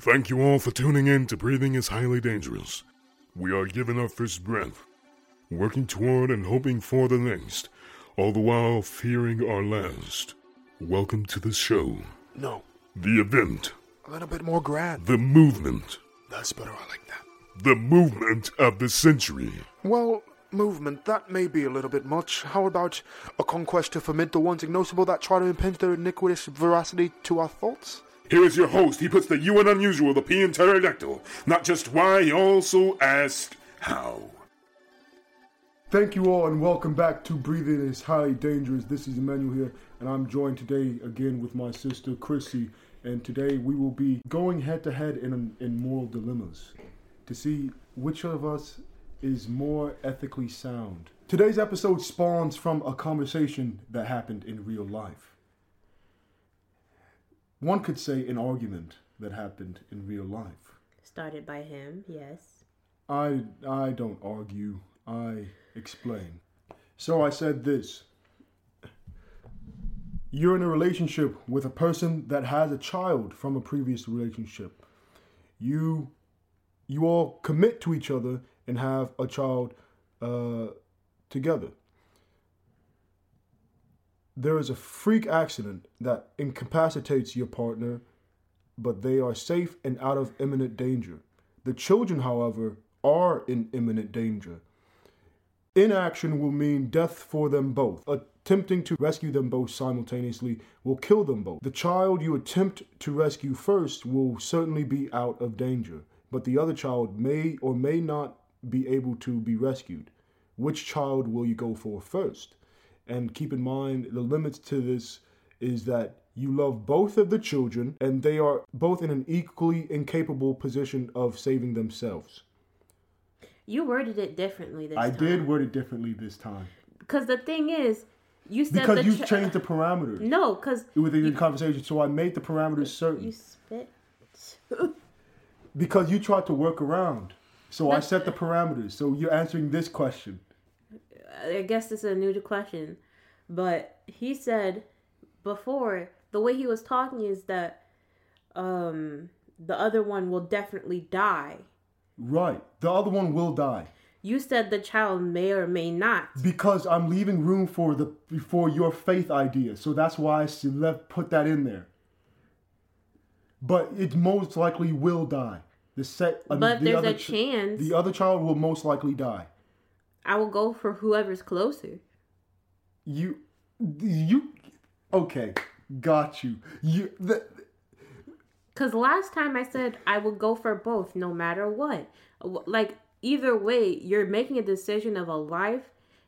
Thank you all for tuning in to Breathing is Highly Dangerous. We are giving our first breath, working toward and hoping for the next, all the while fearing our last. Welcome to the show, No, the event, a little bit more grand. the movement, That's better. I like that. the movement of the century. Well, movement, that may be a little bit much. How about a conquest to ferment the ones ignosable that try to impinge their iniquitous veracity to our thoughts? Here is your host. He puts the U in unusual, the P in pterodactyl. Not just why, he also asked how. Thank you all and welcome back to Breathing is Highly Dangerous. This is Emmanuel here, and I'm joined today again with my sister Chrissy. And today we will be going head to head in in moral dilemmas to see which of us is more ethically sound. Today's episode spawns from a conversation that happened in real life. One could say an argument that happened in real life. Started by him, yes. I I don't argue. I explain. So I said this. You're in a relationship with a person that has a child from a previous relationship. You you all commit to each other and have a child uh, together. There is a freak accident that incapacitates your partner, but they are safe and out of imminent danger. The children, however, are in imminent danger. Inaction will mean death for them both. Attempting to rescue them both simultaneously will kill them both. The child you attempt to rescue first will certainly be out of danger, but the other child may or may not be able to be rescued. Which child will you go for first? And keep in mind the limits to this is that you love both of the children and they are both in an equally incapable position of saving themselves. You worded it differently this I time. I did word it differently this time. Because the thing is, you said Because you ch- changed the parameters No, because within the conversation, so I made the parameters certain. you spit. Because you tried to work around. So I set the parameters. So you're answering this question. I guess this is a new question, but he said before the way he was talking is that um the other one will definitely die. Right. The other one will die. You said the child may or may not. Because I'm leaving room for the for your faith idea. So that's why I left put that in there. But it most likely will die. The set But the there's other a chance. The other child will most likely die. I will go for whoever's closer. You you okay. Got you. You the, Cause last time I said I would go for both, no matter what. Like either way, you're making a decision of a life,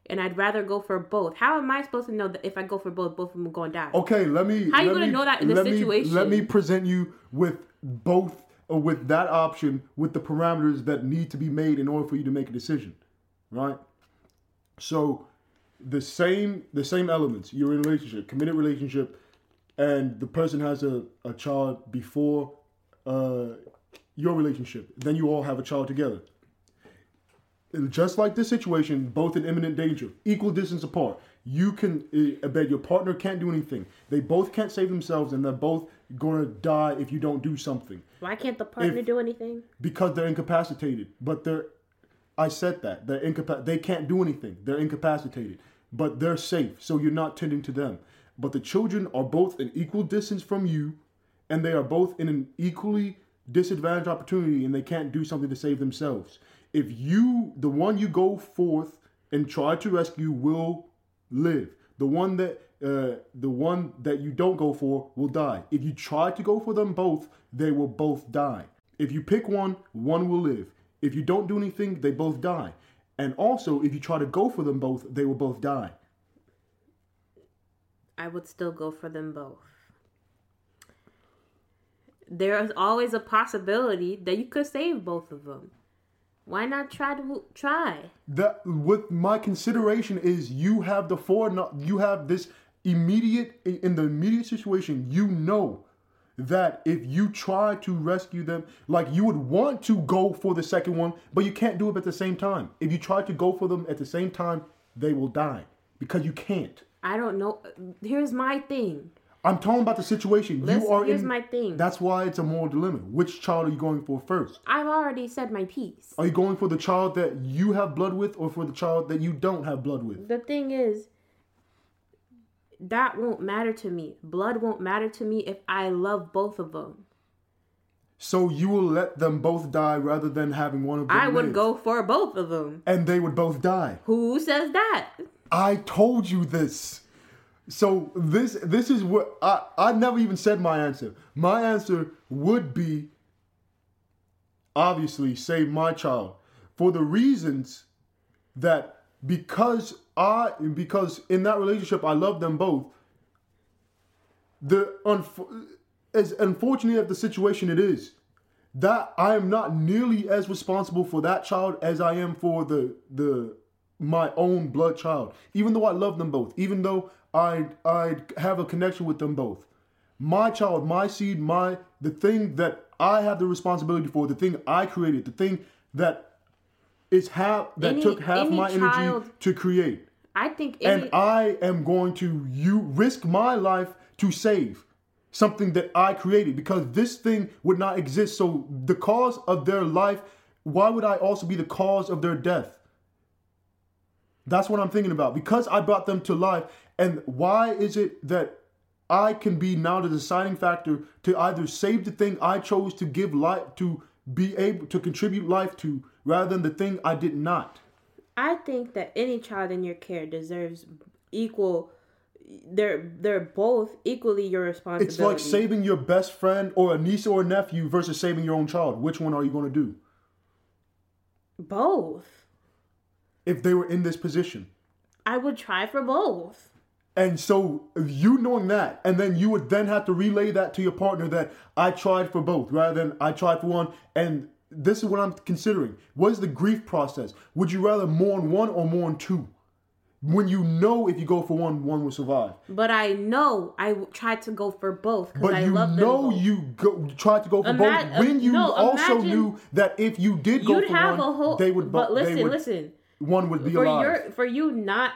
and I'd rather go for both. How am I supposed to know that if I go for both, both of them are going to die? Okay, let me. How you let gonna me- know that in this me- situation? let me present you with both, or with that option, with the parameters that need to be made in order for you to make a decision, right? So, the same the same elements. You're in a relationship, committed relationship, and the person has a, a child before uh, your relationship. Then you all have a child together. And just like this situation, both in imminent danger, equal distance apart. You can, uh, but your partner can't do anything. They both can't save themselves, and they're both gonna die if you don't do something Why can't the partner If- do anything? because they're incapacitated. But they're, I said that they're incapa- They can't do anything. They're incapacitated, but they're safe. So you're not tending to them. But the children are both an equal distance from you, and they are both in an equally disadvantaged opportunity, and they can't do something to save themselves. If you, the one you go forth and try to rescue, will live. The one that uh, the one that you don't go for will die. If you try to go for them both, they will both die. If you pick one, one will live. If you don't do anything, they both die. And also, if you try to go for them both, they will both die. I would still go for them both. There is always a possibility that you could save both of them. Why not try to try? That what my consideration is, you have the fore, you have this immediate in the immediate situation. You know that if you try to rescue them, like you would want to go for the second one, but you can't do it at the same time. If you try to go for them at the same time, they will die because you can't. I don't know. Here's my thing. I'm talking about the situation. Let's- you are here's in. my thing. That's why it's a moral dilemma. Which child are you going for first? I've already said my piece. Are you going for the child that you have blood with, or for the child that you don't have blood with? The thing is, that won't matter to me. Blood won't matter to me if I love both of them. So you will let them both die rather than having one of them I would live. go for both of them. and they would both die. Who says that? I told you this. So this this is what I I never even said my answer. My answer would be obviously save my child for the reasons that because I because in that relationship I love them both. The unf- as unfortunate of the situation it is that I am not nearly as responsible for that child as I am for the the my own blood child. Even though I love them both, even though I I have a connection with them both. My child, my seed, my the thing that I have the responsibility for, the thing I created, the thing that is half that Any- took half my child- energy to create. I think any, And I am going to you risk my life to save something that I created because this thing would not exist. So the cause of their life, why would I also be the cause of their death? That's what I'm thinking about. Because I brought them to life, and why is it that I can be now the deciding factor to either save the thing I chose to give life to be able to contribute life to rather than the thing I did not? I think that any child in your care deserves equal. They're they're both equally your responsibility. It's like saving your best friend or a niece or a nephew versus saving your own child. Which one are you going to do both. if they were in this position? I would try for both. And so you knowing that, and then you would then have to relay that to your partner that I tried for both rather than I tried for one. And this is what I'm considering. What is the grief process? Would you rather mourn one or mourn two? When you know if you go for one, one will survive. But I know I tried to go for both because But I you love them know both. you go tried to go for Ima- both when you no, also imagine- knew that if you did go for have one, a whole. they would. But listen, would, listen. One would be For alive. your for you not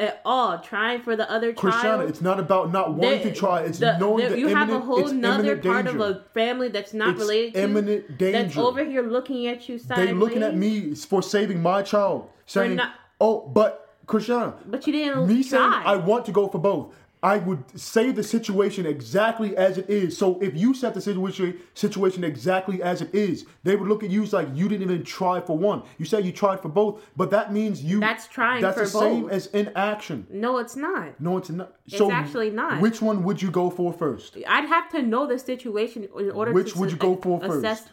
at all trying for the other Christiana, child. it's not about not wanting to try. It's the- knowing the- the you have a whole nother part danger. of a family that's not It's related to imminent that's over here looking at you they looking at me for saving my child, saying, not- "Oh, but Christiana, but you didn't me saying. I want to go for both." I would say the situation exactly as it is. So if you set the situation situation exactly as it is, they would look at you like you didn't even try for one. You said you tried for both, but that means you That's trying That's the same both. as inaction. no, it's not. No, it's not. It's so actually not. Which one would you go for first? I'd have to know the situation in order Which to would you go for assess first?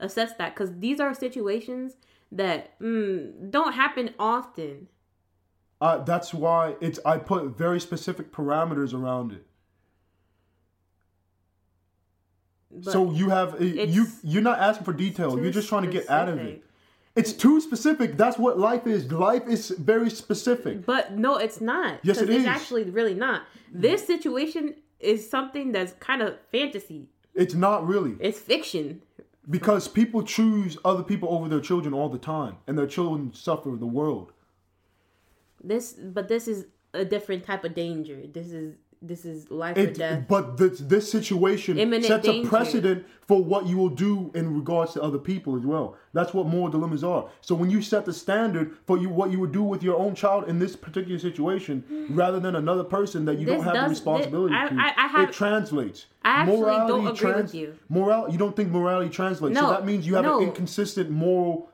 assess that because these are situations that mm, don't happen often. Uh, that's why it's. I put very specific parameters around it. But so you have uh, you. You're not asking for detail. You're just trying to get out of it. It's too specific. That's what life is. Life is very specific. But no, it's not. Yes, it it's is. actually really not. This situation is something that's kind of fantasy. It's not really It's fiction. because people choose other people over their children all the time, and their children suffer the world. This, but this is a different type of danger. This is this is life or It, death. but this, this situation Imminent sets danger. a precedent for what you will do in regards to other people as well. That's what moral dilemmas are. So when you set the standard for you, what you would do with your own child in this particular situation, hmm. rather than another person that you This don't have does- the responsibility I- to, I- I have- it translates. I actually don't agree with you. Moral, you don't think morality translates. so No, that means you have no. an inconsistent moral.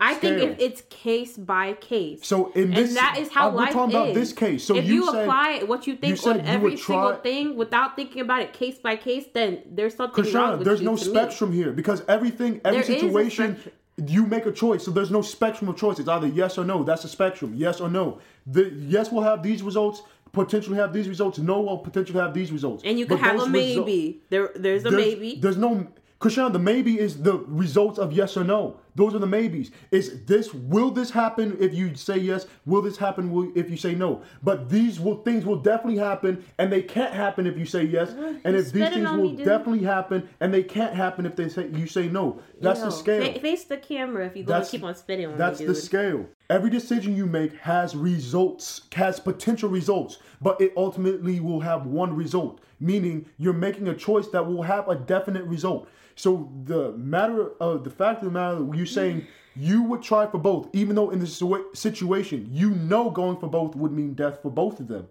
I think scale. it's case by case. So in this, and that is how uh, we're life talking about this case. So if you, you, apply what you think said on every single try- thing without thinking about it case by case, then there's something wrong with there's you no to me. spectrum here because everything, every There is situation, you make a choice. So there's no spectrum of choice. It's either yes or no. That's a spectrum. Yes or no. The yes will have these results. Potentially have these results. No will potentially have these results. And you can But have a resu- maybe. there, there's a there's, maybe. There's no. Christiana, the maybe is the results of yes or no. Those are the maybes. Is this will this happen if you say yes? Will this happen will, if you say no? But these will things will definitely happen, and they can't happen if you say yes. And if these things will me, definitely happen, and they can't happen if they say you say no. That's Yo, the scale. fa- face the camera if you go That's- keep on spitting on That's me, the scale. Every decision you make has results, has potential results, but it ultimately will have one result, meaning you're making a choice that will have a definite result. So the matter of the fact of the matter, you're saying you would try for both, even though in this situation you know going for both would mean death for both of them.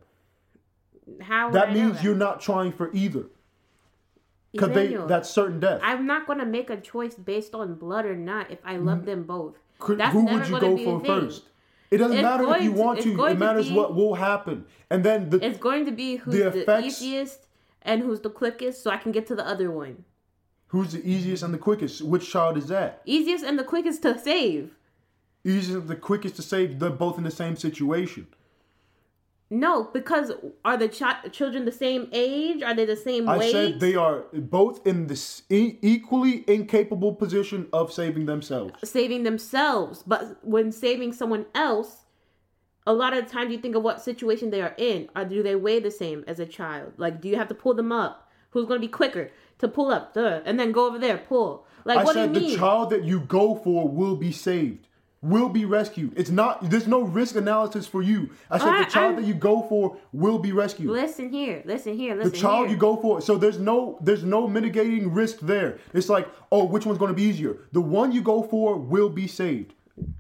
How would That means you're not trying for either, because they that's certain death. I'm not gonna make a choice based on blood or not if I love mm. them both. Could- That's who would you go for thing. first? It doesn't It's matter if you want to. It to matters be- what will happen, and then the It's going to be who's The the, easiest and who's the quickest, so I can get to the other one. Who's the easiest and the quickest? Which child is that? Easiest and the quickest to save. Easiest and the quickest to save. They're both in the same situation. No, because are the chi- children the same age? Are they the same I weight? said they are both in this e- equally incapable position of saving themselves. saving themselves, but when saving someone else, a lot of times you think of what situation they are in. Or do they weigh the same as a child? Like, do you have to pull them up? Who's going to be quicker to pull up, duh, and then go over there, pull? Like, I what said do you mean? the child that you go for will be saved, will be rescued. It's not. There's no risk analysis for you. I said I- the child I'm- that you go for will be rescued. listen here, listen here, listen the child here. you go for so there's no there's no mitigating risk there it's like oh which one's going to be easier the one you go for will be saved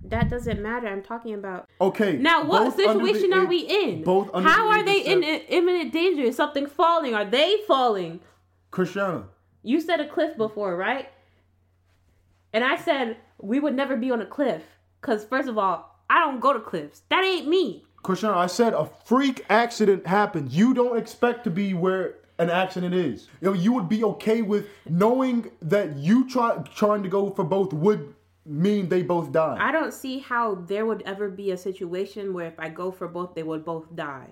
that doesn't matter. I'm talking about okay now. What under the situation are we in? both under How the are they in imminent danger? Is something falling? Are they falling? Christiana You said a cliff before, right? And I said we would never be on a cliff. Because, first of all, I don't go to cliffs. That ain't me. Christiana I said a freak accident happened you don't expect to be where an accident is you, know, you would be okay with knowing that you try trying to go for both would mean they both die I don't see how there would ever be a situation where if I go for both, they would both die.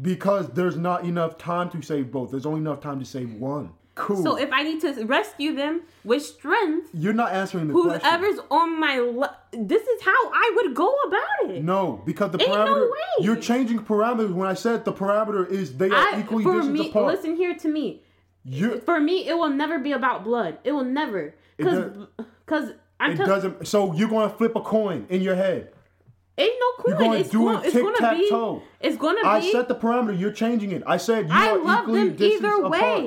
because there's not enough time to save both there's only enough time to save one cool So if I need to rescue them with strength, you're not answering the question whoever's on my le- this is how I would go about it. No, because the Ain't no parameter way. you're changing parameters. When I said the parameter is they are I, equally for distant me, apart. listen here to me. you For me, it will never be about blood. It will never, because because I'm it tell- doesn't. So you're going to flip a coin in your head. Ain't no coin. You're going it's to do going, it be. tic-tac-toe. It's gonna be. I set the parameter. You're changing it. I said you I are love equally them either apart.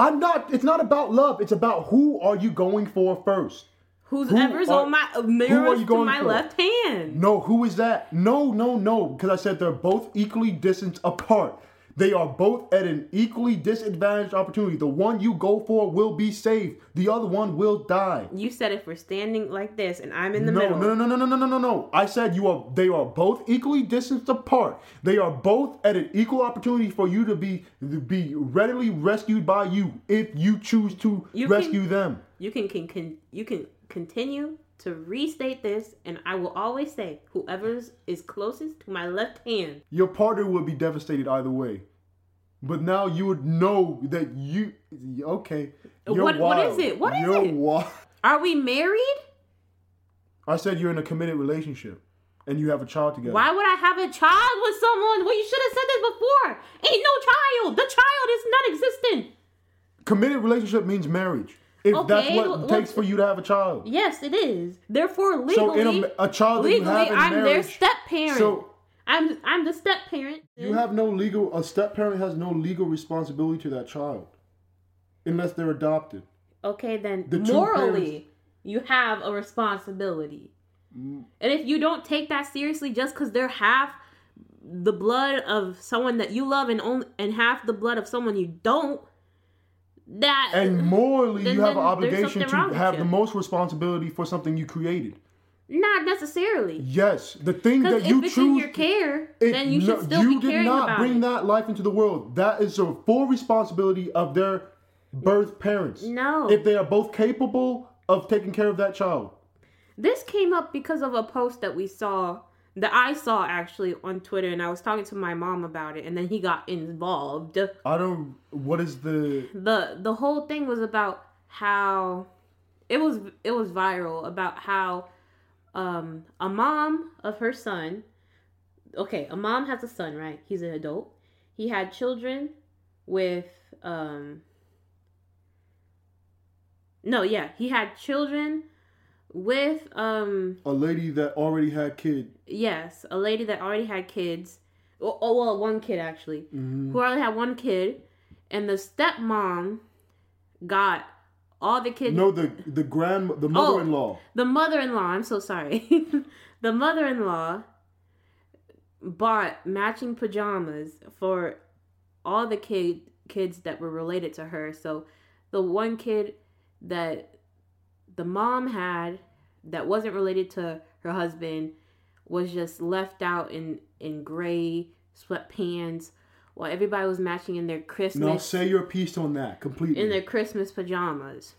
I'm not. It's not about love. It's about who are you going for first. Whoever's are- on my uh, who are to my for? left hand. No, who is that? No, no, no. Because I said they're both equally distant apart. They are both at an equally disadvantaged opportunity. The one you go for will be saved. The other one will die. You said if we're standing like this and I'm in the No, middle. no, no, no, no, no, no, no, no. I said you are. They are both equally distanced apart. They are both at an equal opportunity for you to be to be readily rescued by you if you choose to You can- rescue them. You can, can can you can continue to restate this, and I will always say whoever's is closest to my left hand. Your partner would be devastated either way. But now you would know that you okay. You're What- what is it? What is you're it? wild. Are we married? I said you're in a committed relationship and you have a child together. Why would I have a child with someone? Well, you should have said this before. Ain't no child. The child is non-existent. Committed relationship means marriage. If that's what it takes for you to have a child. Yes, it is. Therefore, legally, So in a, a child legally, have in I'm their marriage, step parent. So I'm I'm the step parent. you have no legal. A step parent has no legal responsibility to that child, unless they're adopted. Okay, then The morally, parents- you have a responsibility. Mm. And if you don't take that seriously just because they're half the blood of someone that you love and only and half the blood of someone you don't, that And morally, Then- you have an obligation to have you. the most responsibility for something you created. not necessarily. Yes, the thing that you choose. your care, it- then you should still you be did caring not about bring it. that life into the world. That is a full responsibility of their birth parents. No. if they are both capable of taking care of that child. This came up because of a post that we saw that I saw actually on Twitter, and I was talking to my mom about it, and then he got involved. I don't. What is the? the The whole thing was about how it was it was viral about how um a mom of her son okay a mom has a son right he's an adult he had children with um no yeah he had children with um A lady that already had kid. yes a lady that already had kids. Oh, oh well one kid actually. Who already had one kid and the stepmom got all the kids. No, the the grand the mother-in-law. the mother-in-law i'm so sorry. The mother-in-law bought matching pajamas for all the kid kids that were related to her. So the one kid that the mom had that wasn't related to her husband was just left out in in gray sweatpants while everybody was matching in their christmas Now say your piece on that completely. in their Christmas pajamas.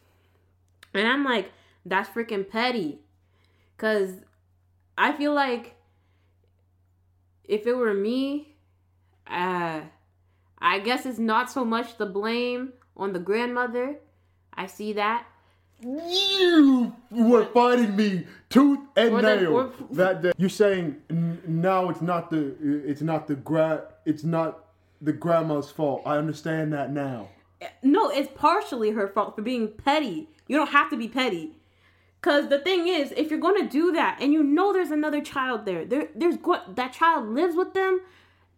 And I'm like, that's freaking petty. Cause I feel like if it were me, uh I guess it's not so much the blame on the grandmother. I see that. You were fighting me tooth and Or nail or- that day. You're saying n- now it's not the it's not the gra- it's not the grandma's fault. I understand that now. No, it's partially her fault for being petty. You don't have to be petty. Cause the thing is, if you're gonna do that, and you know there's another child there, there there's go- that child lives with them,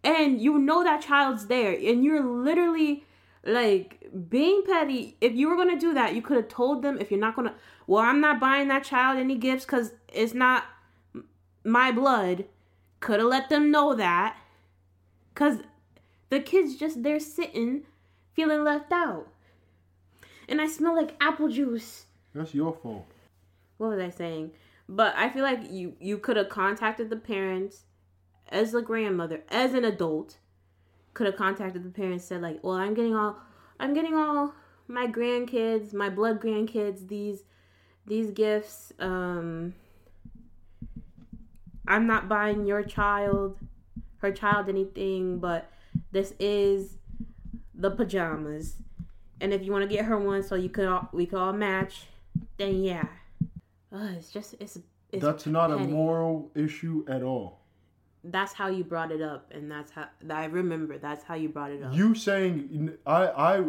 and you know that child's there, and you're literally like being petty. If you were gonna do that, you could have told them. If you're not gonna, well, I'm not buying that child any gifts because it's not my blood. Could have let them know that, cause the kid's just there sitting, feeling left out, and I smell like apple juice That's your fault. what was I saying? But I feel like you you could have contacted the parents as the grandmother, as an adult, could have contacted the parents, said like, "Well, I'm getting all, I'm getting all my grandkids, my blood grandkids, these these gifts. Um, I'm not buying your child, her child, anything, but this is the pajamas, and if you want to get her one, so you could all, we could all match, then yeah." Ugh, it's just it's it's That's not a moral issue at all. That's how you brought it up, and that's how I remember. That's how you brought it up. You saying I I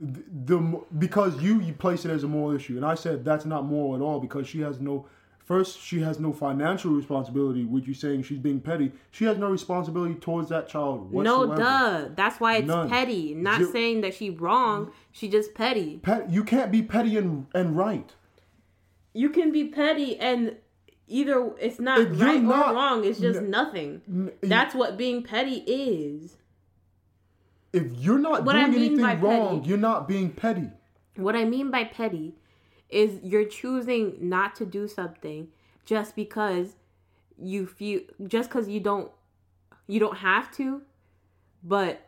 the because you you place it as a moral issue, and I said that's not moral at all because she has no first she has no financial responsibility. With you saying she's being petty, she has no responsibility towards that child no, duh. That's why it's None. petty. Not You- saying that she wrong. She just petty. Pet, you can't be petty and and right. You can be petty and either it's not If right not- or wrong. It's just n- nothing. N- That's what being petty is. if you're not What I doing mean anything by wrong, petty- you're not being petty. What I mean by petty is you're choosing not to do something just because you feel just because you don't you don't have to, but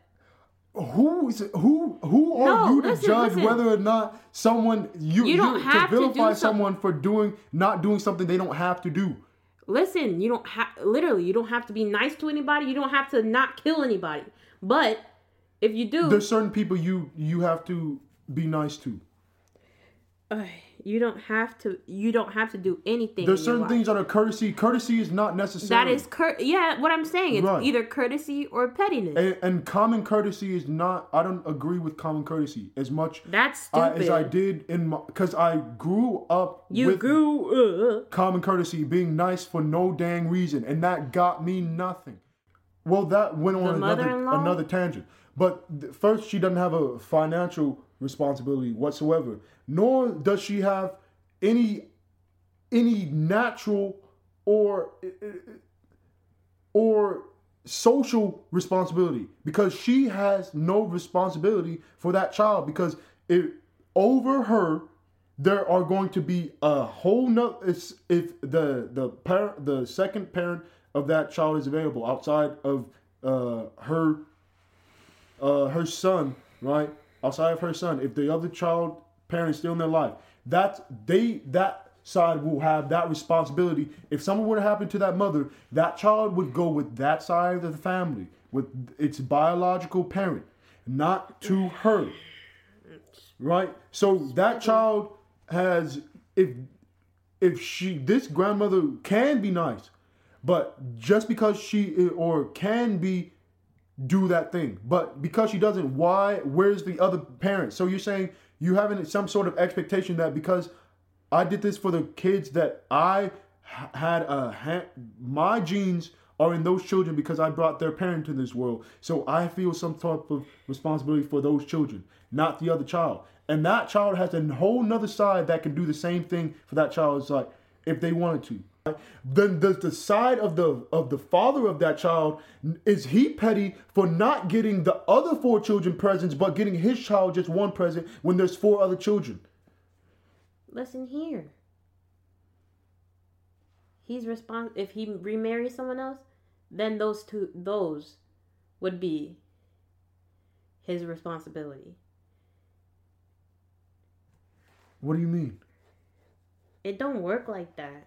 Who is who who are No, you to listen, judge listen. whether or not someone you You don't you- have to do vilify some- someone for doing not doing something they don't have to do. listen, you don't have literally you don't have to be nice to anybody. You don't have to not kill anybody. But if you do, There's certain people you you have to be nice to. Ugh, you don't have to. You don't have to do anything. There's certain things that are courtesy. Courtesy is not necessary. that is cur. Yeah, what I'm saying it's Right. either courtesy or pettiness. and, and common courtesy is not. I don't agree with common courtesy as much That's uh, stupid. as I did in my because I grew up you with grew. Uh, common courtesy being nice for no dang reason, and that got me nothing. Well, that went on The another another tangent. But th- first, she doesn't have a financial responsibility whatsoever, nor does she have any any natural or or social responsibility because she has no responsibility for that child because over her there are going to be a whole no if the the parent the second parent of that child is available outside of uh her uh her son right? Outside of her son. If the other child parent is still in their life that they that side will have that responsibility if something were to happen to that mother that child would go with that side of the family with its biological parent not to her right so that child has if if she this grandmother can be nice, but just because she or can be do that thing, but because she doesn't, why? Where's the other parent? So you're saying you having some sort of expectation that because I did this for the kids that I had a ha- my genes are in those children because I brought their parent to this world. So I feel some type of responsibility for those children, not the other child. And that child has a whole nother side that can do the same thing for that child. It's like if they wanted to. Then does the side of the of the father of that child is he petty for not getting the other four children presents but getting his child just one present when there's four other children? Listen here. He's respons if he remarries someone else, then those two those would be his responsibility. What do you mean? It don't work like that.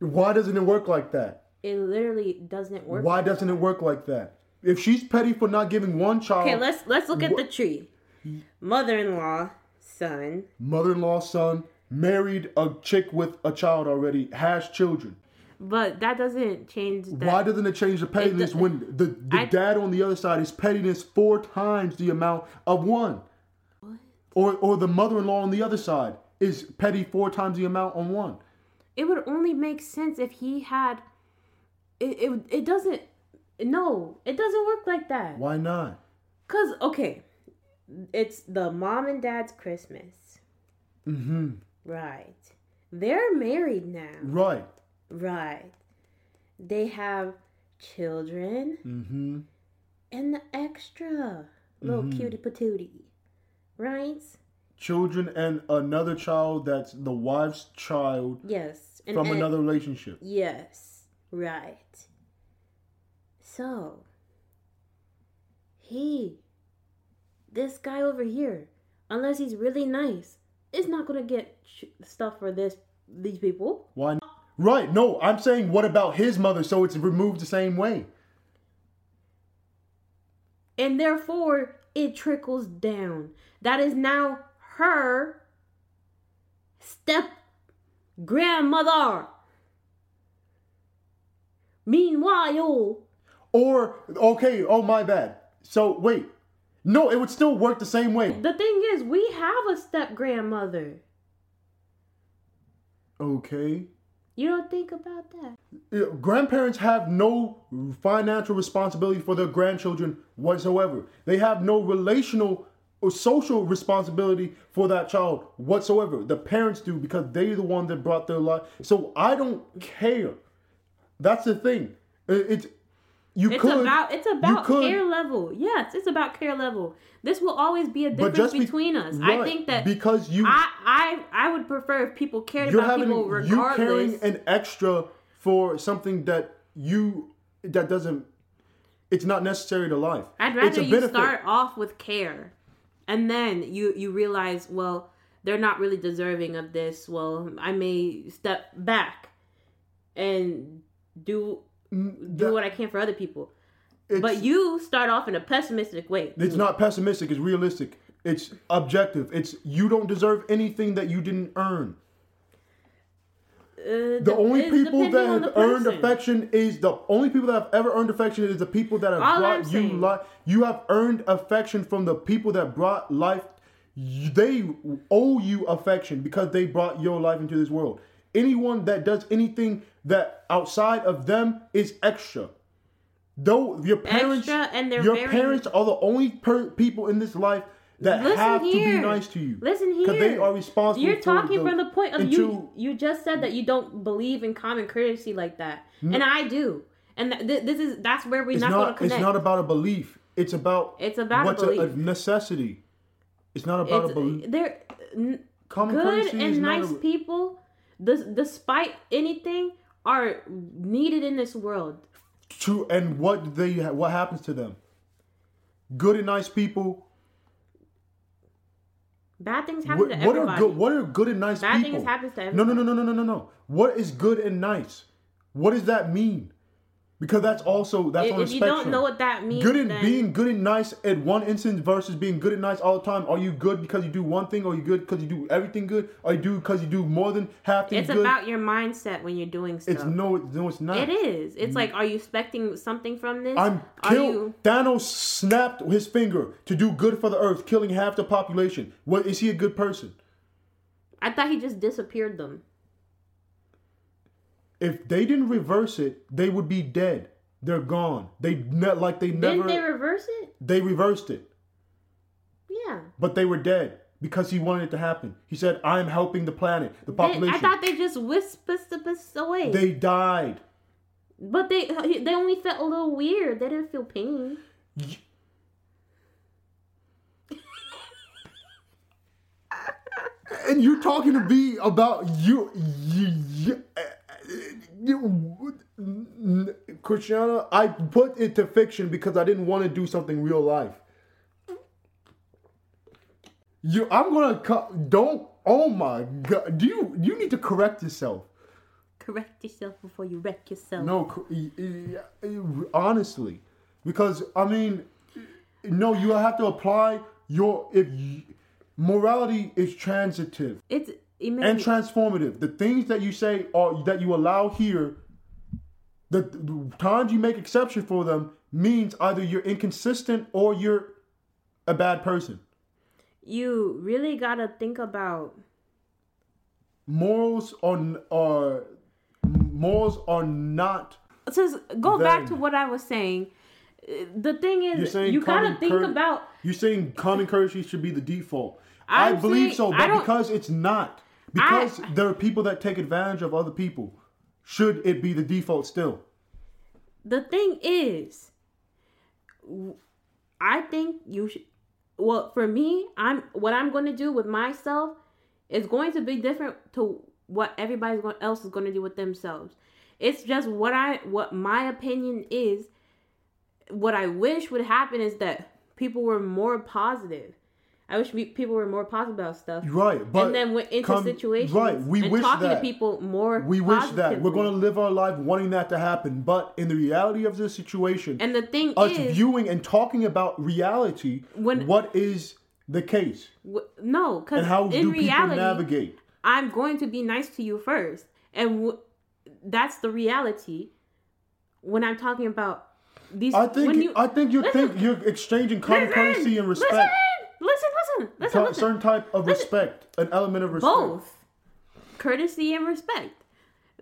Why doesn't it work like that? It literally doesn't work. Why like doesn't that. it work like that? If she's petty for not giving one child, Okay, let's let's look at the tree. Mother-in-law, son. mother-in-law, son, married a chick with a child already, has children. But that doesn't change that. Why doesn't it change the pettiness when the, the I- dad on the other side is pettiness four times the amount of one? Or or the mother-in-law on the other side is petty four times the amount on one. It would only make sense if he had it it, it doesn't no, it doesn't work like that. Why not? Cuz okay, it's the mom and dad's Christmas. Mm-hmm. Right. They're married now. Right. Right. They have children Mm-hmm. and the extra little cutie patootie. Right? Children and another child that's the wife's child Yes. And, from and- another relationship. Yes, right. So, he, this guy over here, unless he's really nice, is not gonna get sh- stuff for this these people. Why? Not? Right. No, I'm saying what about his mother? So it's removed the same way. And therefore, it trickles down. That is now her step grandmother. Meanwhile, Or okay, oh my bad. So wait. No, it would still work the same way. the thing is, we have a step grandmother. Okay. You don't think about that? Grandparents have no financial responsibility for their grandchildren whatsoever. They have no relational social responsibility for that child whatsoever. The parents do because they're the one that brought their life. So I don't care. That's the thing. It- It's you It's could about it's about care level. Yes, it's about care level. This will always be a difference be- between us. I think that because you I I I would prefer if people cared about having people you caring an extra for something that you that doesn't it's not necessary to life. I'd It's rather a you benefit. start off with care, and then you you realize well they're not really deserving of this. Well, I may step back and do mm, do that- what I can for other people. But you start off in a pessimistic way. It's not pessimistic, it's realistic. It's objective. It's you don't deserve anything that you didn't earn. Uh, The only people that have earned affection is the only people that have ever earned affection is the people that have All I'm brought you saying- life. You have earned affection from the people that brought life. They owe you affection because they brought your life into this world. Anyone that does anything that outside of them is extra. Though your parents, Extra, and they're your very- parents are the only per- people in this life that Listen have to be nice to you. Listen here. because they are responsible. You're talking from the point of you. into- You just said that you don't believe in common courtesy like that, hmm? and I do. And th- th- this is that's where we're It's not, going to connect. It's not about a belief. It's about. It's about a what's a, belief. necessity. It's not about a belief. they're n- Common good courtesy and not nice a- people. This, despite anything, are needed in this world. To and what they what happens to them. Good and nice people. Bad things happen What, to what are everybody. good? What are good and nice Bad people? things happen to No, no, no, no, no, no, no, no. What is good and nice? What does that mean? Because that's also that's If, on a if you don't know what that means, good and then being good and nice at one instance versus being good and nice all the time. Are you good because you do one thing, or you good because you do everything good, or you do because you do more than half things it's good? about your mindset when you're doing stuff. it's no, no, it's not. It is. It's mm. like, are you expecting something from this? I'm Are killed. you? Thanos snapped his finger to do good for the Earth, killing half the population. What is he a good person? I thought he just disappeared them. If they didn't reverse it, they would be dead. They're gone. They ne- like they never. Didn't they reverse it? they reversed it, Yeah. but they were dead because he wanted it to happen. He said, "I am helping the planet, the They- population." I thought they just whisked us away. they died. but they they only felt a little weird. They didn't feel pain. And you're talking to me about you, you, you, you Christiana. I put it to fiction because I didn't want to do something real life. You, I'm gonna cut. Don't. Oh my god. Do you? You need to correct yourself. Correct yourself before you wreck yourself. No, honestly, because I mean, no, you have to apply your if morality is transitive It's and transformative. The things that you say or that you allow here, the, the times you make exception for them means either you're inconsistent or you're a bad person. you really gotta think about Morals are are morals are not. to go back to what I was saying. The thing is, you gotta think about. You're saying common courtesy should be the default. i I'm believe saying- so, but because it's not, because there are people that take advantage of other people, should it be the default still? The thing is, I think you should. Well, for me, I'm what I'm going to do with myself is going to be different to what everybody else is going to do with themselves. It's just what I what my opinion is. What I wish would happen is that people were more positive. I wish we, people were more positive about stuff. Right, but and then went into come- situations right, we and wish talking that. to people more. We wish that we're going to live our life wanting that to happen, but in the reality of the situation, And the thing us is, viewing and talking about reality, When- what is the case w- no, because how in do people reality, navigate? I'm going to be nice to you first, and w- that's the reality. When I'm talking about these, I think when you I think you Listen. think you're exchanging common Listen, courtesy and respect, Listen, listen, listen, listen, listen. certain type of Listen. respect, an element of respect. both courtesy and respect.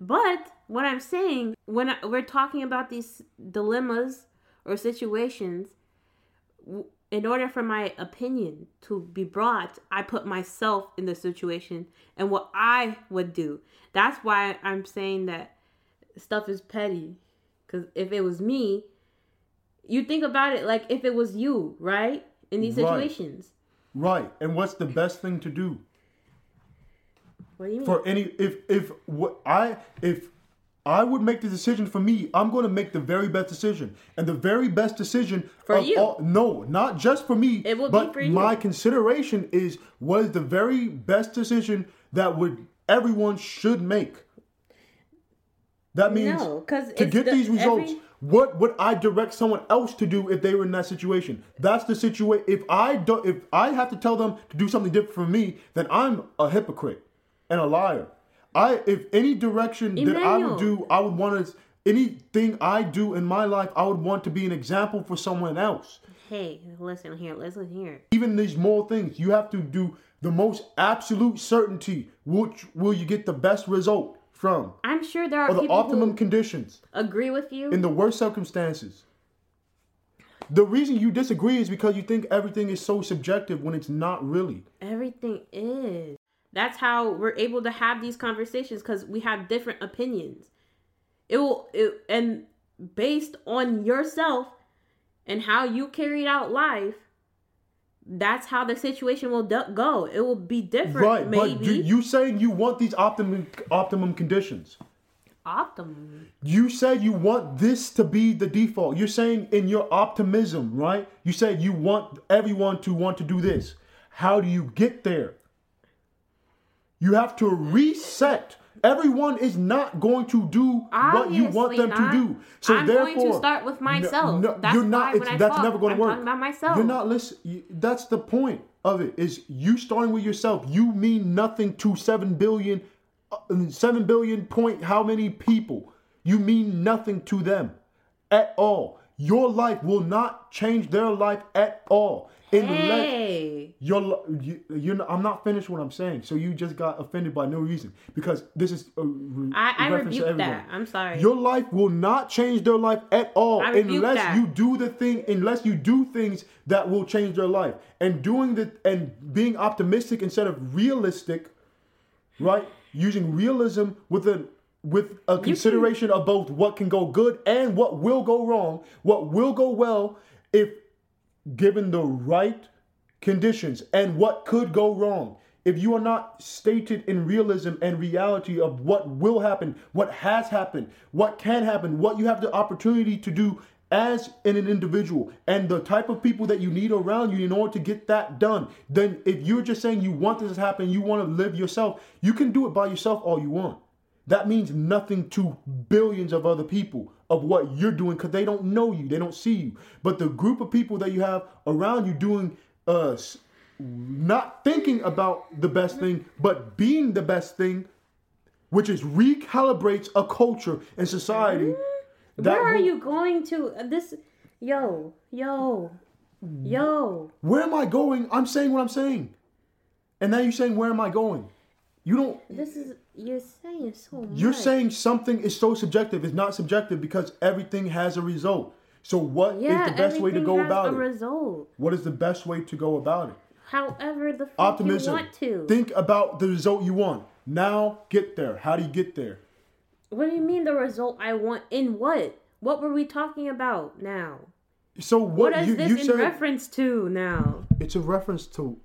But what I'm saying when I, we're talking about these dilemmas or situations, w- in order for my opinion to be brought, I put myself in the situation and what I would do. That's why I'm saying that stuff is petty. Because if it was me, you think about it like if it was you, right? In these Right. situations. Right. And what's the best thing to do? What do you mean? For any if if what I if I would make the decision for me, I'm going to make the very best decision. And the very best decision For you. all- no, not just for me, It will be but for you. my consideration is what is the very best decision that would everyone should make. That means No, to get the- these results, every- what would I direct someone else to do if they were in that situation? That's the situation. If I do, if I have to tell them to do something different from me, then I'm a hypocrite and a liar. I if any direction that I would do, I would want to anything I do in my life, I would want to be an example for someone else. Hey, listen here, listen here. Even these small things, you have to do the most absolute certainty. Which will you get the best result from, I'm sure there are or the people optimum who conditions? agree with you. in the worst circumstances. The reason you disagree is because you think everything is so subjective when it's not really. Everything is. That's how we're able to have these conversations because we have different opinions. It will, it, and based on yourself and how you carried out life, that's how the situation will go. It will be different, Right, maybe. but do, you saying you want these optimum optimum conditions. Optimum. You said you want this to be the default. You're saying in your optimism, right? You said you want everyone to want to do this. How do you get there? You have to reset. Everyone is not going to do what you want them not. to do. So I'm therefore, going to start with myself. No, That's you're not. why It's, when I that's talk, never going to work. talking about myself. You're not listening. That's the point of it. Is you starting with yourself. You mean nothing to seven billion, uh, seven billion point how many people? You mean nothing to them at all. Your life will not change their life at all. Unless Hey. you're, you, you're not, I'm not finished what I'm saying. So you just got offended by no reason because this is a re- I, I rebuke that. I'm sorry. Your life will not change their life at all unless that. you do the thing unless you do things that will change their life. And doing the and being optimistic instead of realistic, right? Using realism with a with a consideration of both what can go good and what will go wrong, what will go well if given the right conditions and what could go wrong. If you are not stated in realism and reality of what will happen, what has happened, what can happen, what you have the opportunity to do as in an individual, and the type of people that you need around you in order to get that done, then if you're just saying you want this to happen, you want to live yourself, you can do it by yourself all you want. That means nothing to billions of other people of what you're doing because they don't know you, they don't see you. But the group of people that you have around you doing uh not thinking about the best thing, but being the best thing, which is recalibrates a culture and society. that Where are will- you going to? Uh, This, yo, yo, yo. Where am I going? I'm saying what I'm saying. And now you're saying where am I going? You don't This is you're saying so much. You're saying something is so subjective. It's not subjective because everything has a result. So what is yeah, the best way to go has about a it? result. what is the best way to go about it? However, the Optimism. you want to. Think about the result you want. Now get there. How do you get there? what do you mean the result I want? In what? What were we talking about now? So what, What is you this you in said reference to now? it's a reference to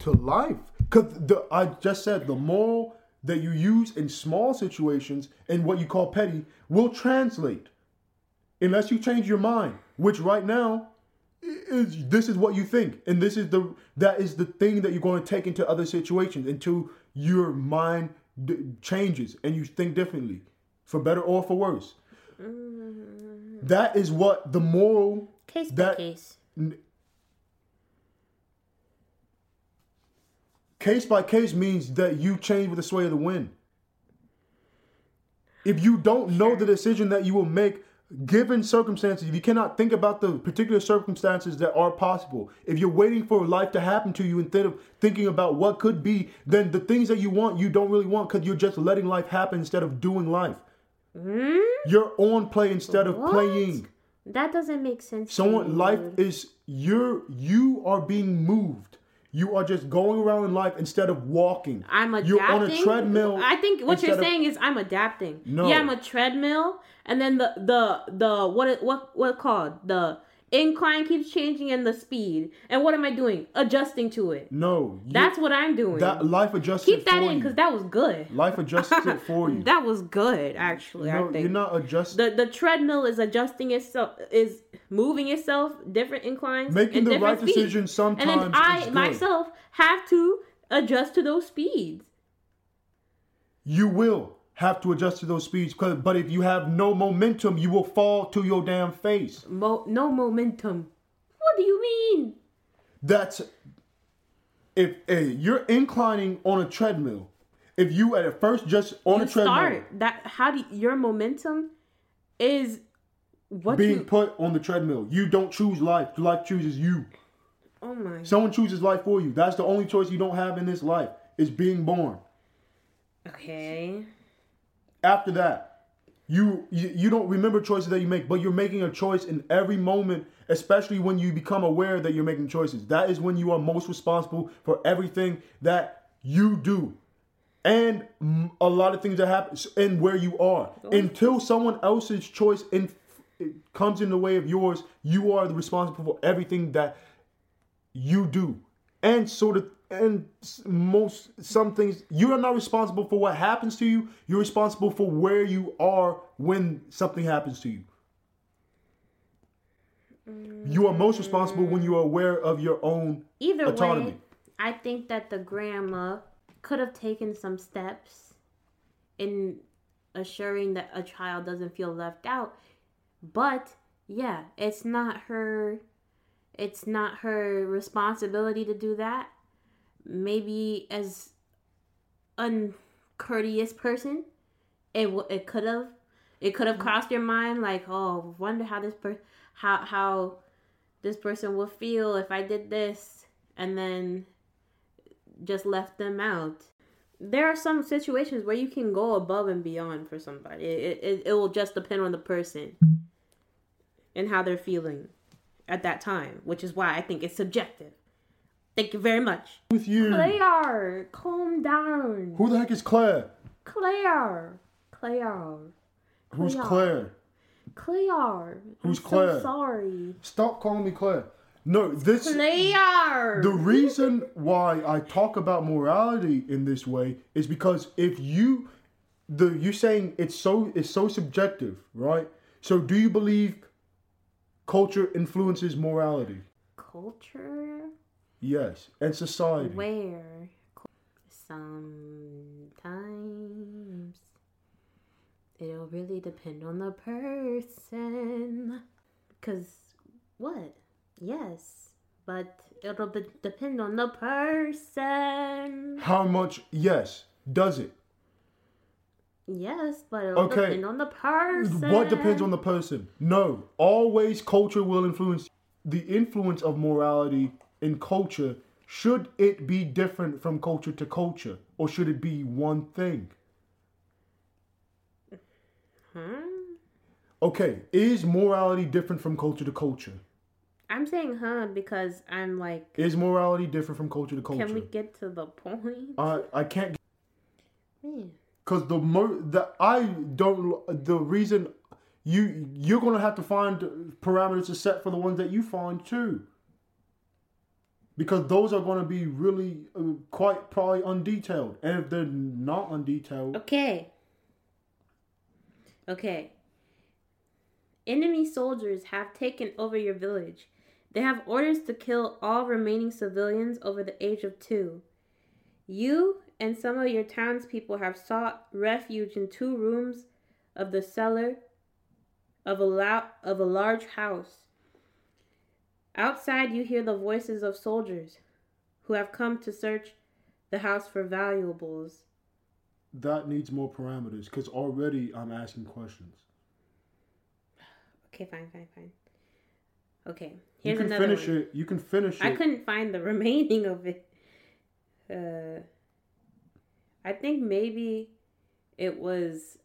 to life. Cause the I just said the moral that you use in small situations and what you call petty will translate. Unless you change your mind, which right now is this is what you think. And this is the that is the thing that you're going to take into other situations until your mind d- changes and you think differently, for better or for worse. Mm-hmm. That is what the moral Case by That- case. Case by case means that you change with the sway of the wind. If you don't know the decision that you will make given circumstances, if you cannot think about the particular circumstances that are possible, if you're waiting for life to happen to you instead of thinking about what could be, then the things that you want, you don't really want because you're just letting life happen instead of doing life. Hmm? You're on play instead of? What? playing. That doesn't make sense. to Someone me, life is you're you are being moved. You are just going around in life instead of walking. I'm adapting. You're on a treadmill. I think what you're instead of- saying is I'm adapting. No. Yeah, I'm a treadmill, and then the the the what it what what it called the incline keeps changing and the speed. And what am I doing? Adjusting to it. No, you- That's what I'm doing. that life adjusts Keep that in because that was good. life adjusts it for you. That was good, actually. I no, think you're not adjusting. the the treadmill is adjusting itself is moving itself different inclines Making and the different right speeds. decision and sometimes then i myself have to adjust to those speeds You will have to adjust to those speeds. But if you have no momentum, you will fall to your damn face. Mo- no momentum what do you mean That's if eh, you're inclining on a treadmill. If you at first just on you a treadmill start that how do you, your momentum is what being you put on the treadmill, you don't choose life. Life chooses you. oh my Someone chooses life for you. That's the only choice you don't have in this life is being born. okay After that, you, you you don't remember choices that you make, but you're making a choice in every moment, especially when you become aware that you're making choices. That is when you are most responsible for everything that you do. And a lot of things that happen and where you are. Until someone else's choice in, comes in the way of yours, you are the responsible for everything that you do and sort of and most some things you are not responsible for what happens to you. You're responsible for where you are when something happens to you. You are most responsible when you are aware of your own either autonomy. Way i think that the grandma could have taken some steps in assuring that a child doesn't feel left out. But yeah, it's not her it's not her responsibility to do that. Maybe as an uncourteous person, it w- it could have it could have mm-hmm. crossed your mind like, "Oh, wonder how this per how how this person will feel if I did this." And then just left them out there are some situations where you can go above and beyond for somebody. It, it, it will just depend on the person and how they're feeling at that time, which is why I think it's subjective. Thank you very much. With you. Claire, calm down. Who the heck is Claire? Claire. Claire. Who's Claire. Claire? Claire. Who's I'm Claire? So sorry. Stop calling me Claire. No, this Claire. the reason why I talk about morality in this way is because if you the you saying it's so it's so subjective, right? So do you believe culture influences morality? Culture. Yes, and society. Where? Sometimes it'll really depend on the person. Cause what? Yes, but it'll be- depend on the person. How much? Yes. Does it? Yes, but it'll Okay. depend on the person. What depends on the person? No. Always culture will influence the influence of morality in culture. Should it be different from culture to culture? Or should it be one thing? Hmm? Okay, is morality different from culture to culture? I'm saying huh because I'm like, Is morality different from culture to culture? can we get to the point? I I can't Man. Because the mo the I don't the reason you you're gonna have to find parameters to set for the ones that you find too. Because those are going to be really uh, quite probably undetailed, and if they're not undetailed, Okay. Okay. Enemy soldiers have taken over your village. They have orders to kill all remaining civilians over the age of two. You and some of your townspeople have sought refuge in two rooms of the cellar of a, lou- of a large house. Outside, you hear the voices of soldiers who have come to search the house for valuables. that needs more parameters. Because already I'm asking questions. Okay, fine, fine, fine. Okay, here's You can another finish one. it. You can finish I couldn't find the remaining of it. Uh, I think maybe it was.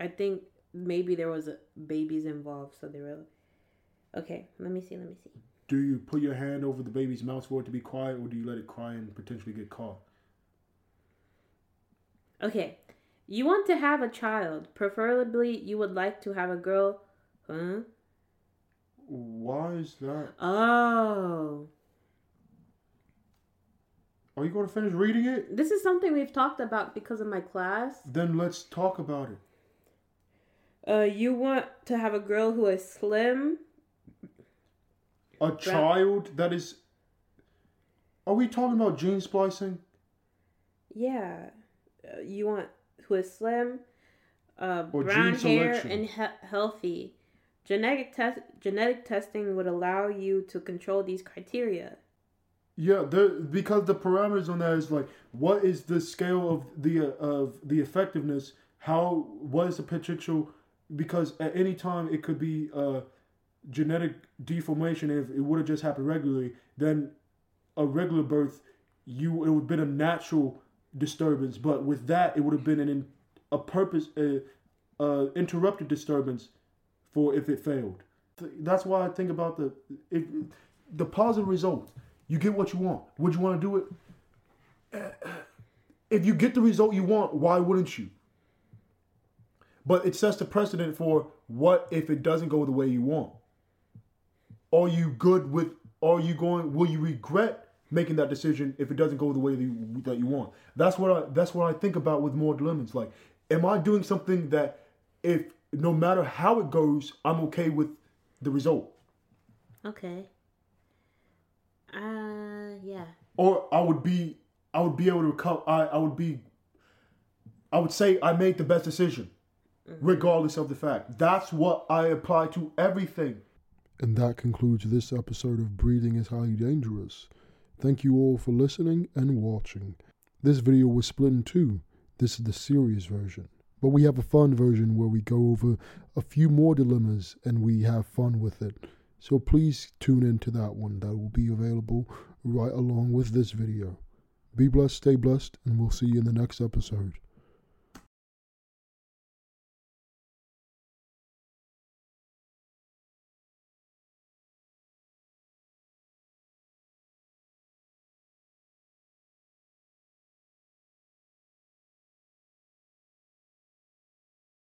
I think maybe there was babies involved, so they were. Okay, let me see. Let me see. Do you put your hand over the baby's mouth for it to be quiet, or do you let it cry and potentially get caught? Okay, you want to have a child. Preferably, you would like to have a girl. Huh? Why is that? Oh. Are you going to finish reading it? This is something we've talked about because of my class. Then let's talk about it. Uh, you want to have a girl who is slim. A child that is. Are we talking about gene splicing? Yeah. Uh, you want who is slim, uh, Or brown hair, and he- healthy. Genetic test genetic testing would allow you to control these criteria. Yeah, because the parameters on that is like what is the scale of the uh, of the effectiveness? How what is the potential? Because at any time it could be uh, genetic deformation. If it would have just happened regularly, then a regular birth, you it would have been a natural disturbance. But with that, it would have been an a purpose uh, uh, interrupted disturbance for if it failed. That's why I think about the the positive result. You get what you want. Would you want to do it? If you get the result you want, why wouldn't you? But it sets the precedent for what if it doesn't go the way you want. Are you good with? Are you going? Will you regret making that decision if it doesn't go the way that you, that you want? That's what I. That's what I think about with more dilemmas. Like, am I doing something that, if no matter how it goes, I'm okay with the result? Okay. Uh, yeah. or I would be I would be able to recover. I I would be. I would say I made the best decision, regardless of the fact. That's what I apply to everything. And that concludes this episode of Breathing is Highly Dangerous. Thank you all for listening and watching. This video was split in two. This is the serious version. But we have a fun version where we go over a few more dilemmas and we have fun with it. So please tune in to that one. That will be available right along with this video. Be blessed, stay blessed, and we'll see you in the next episode.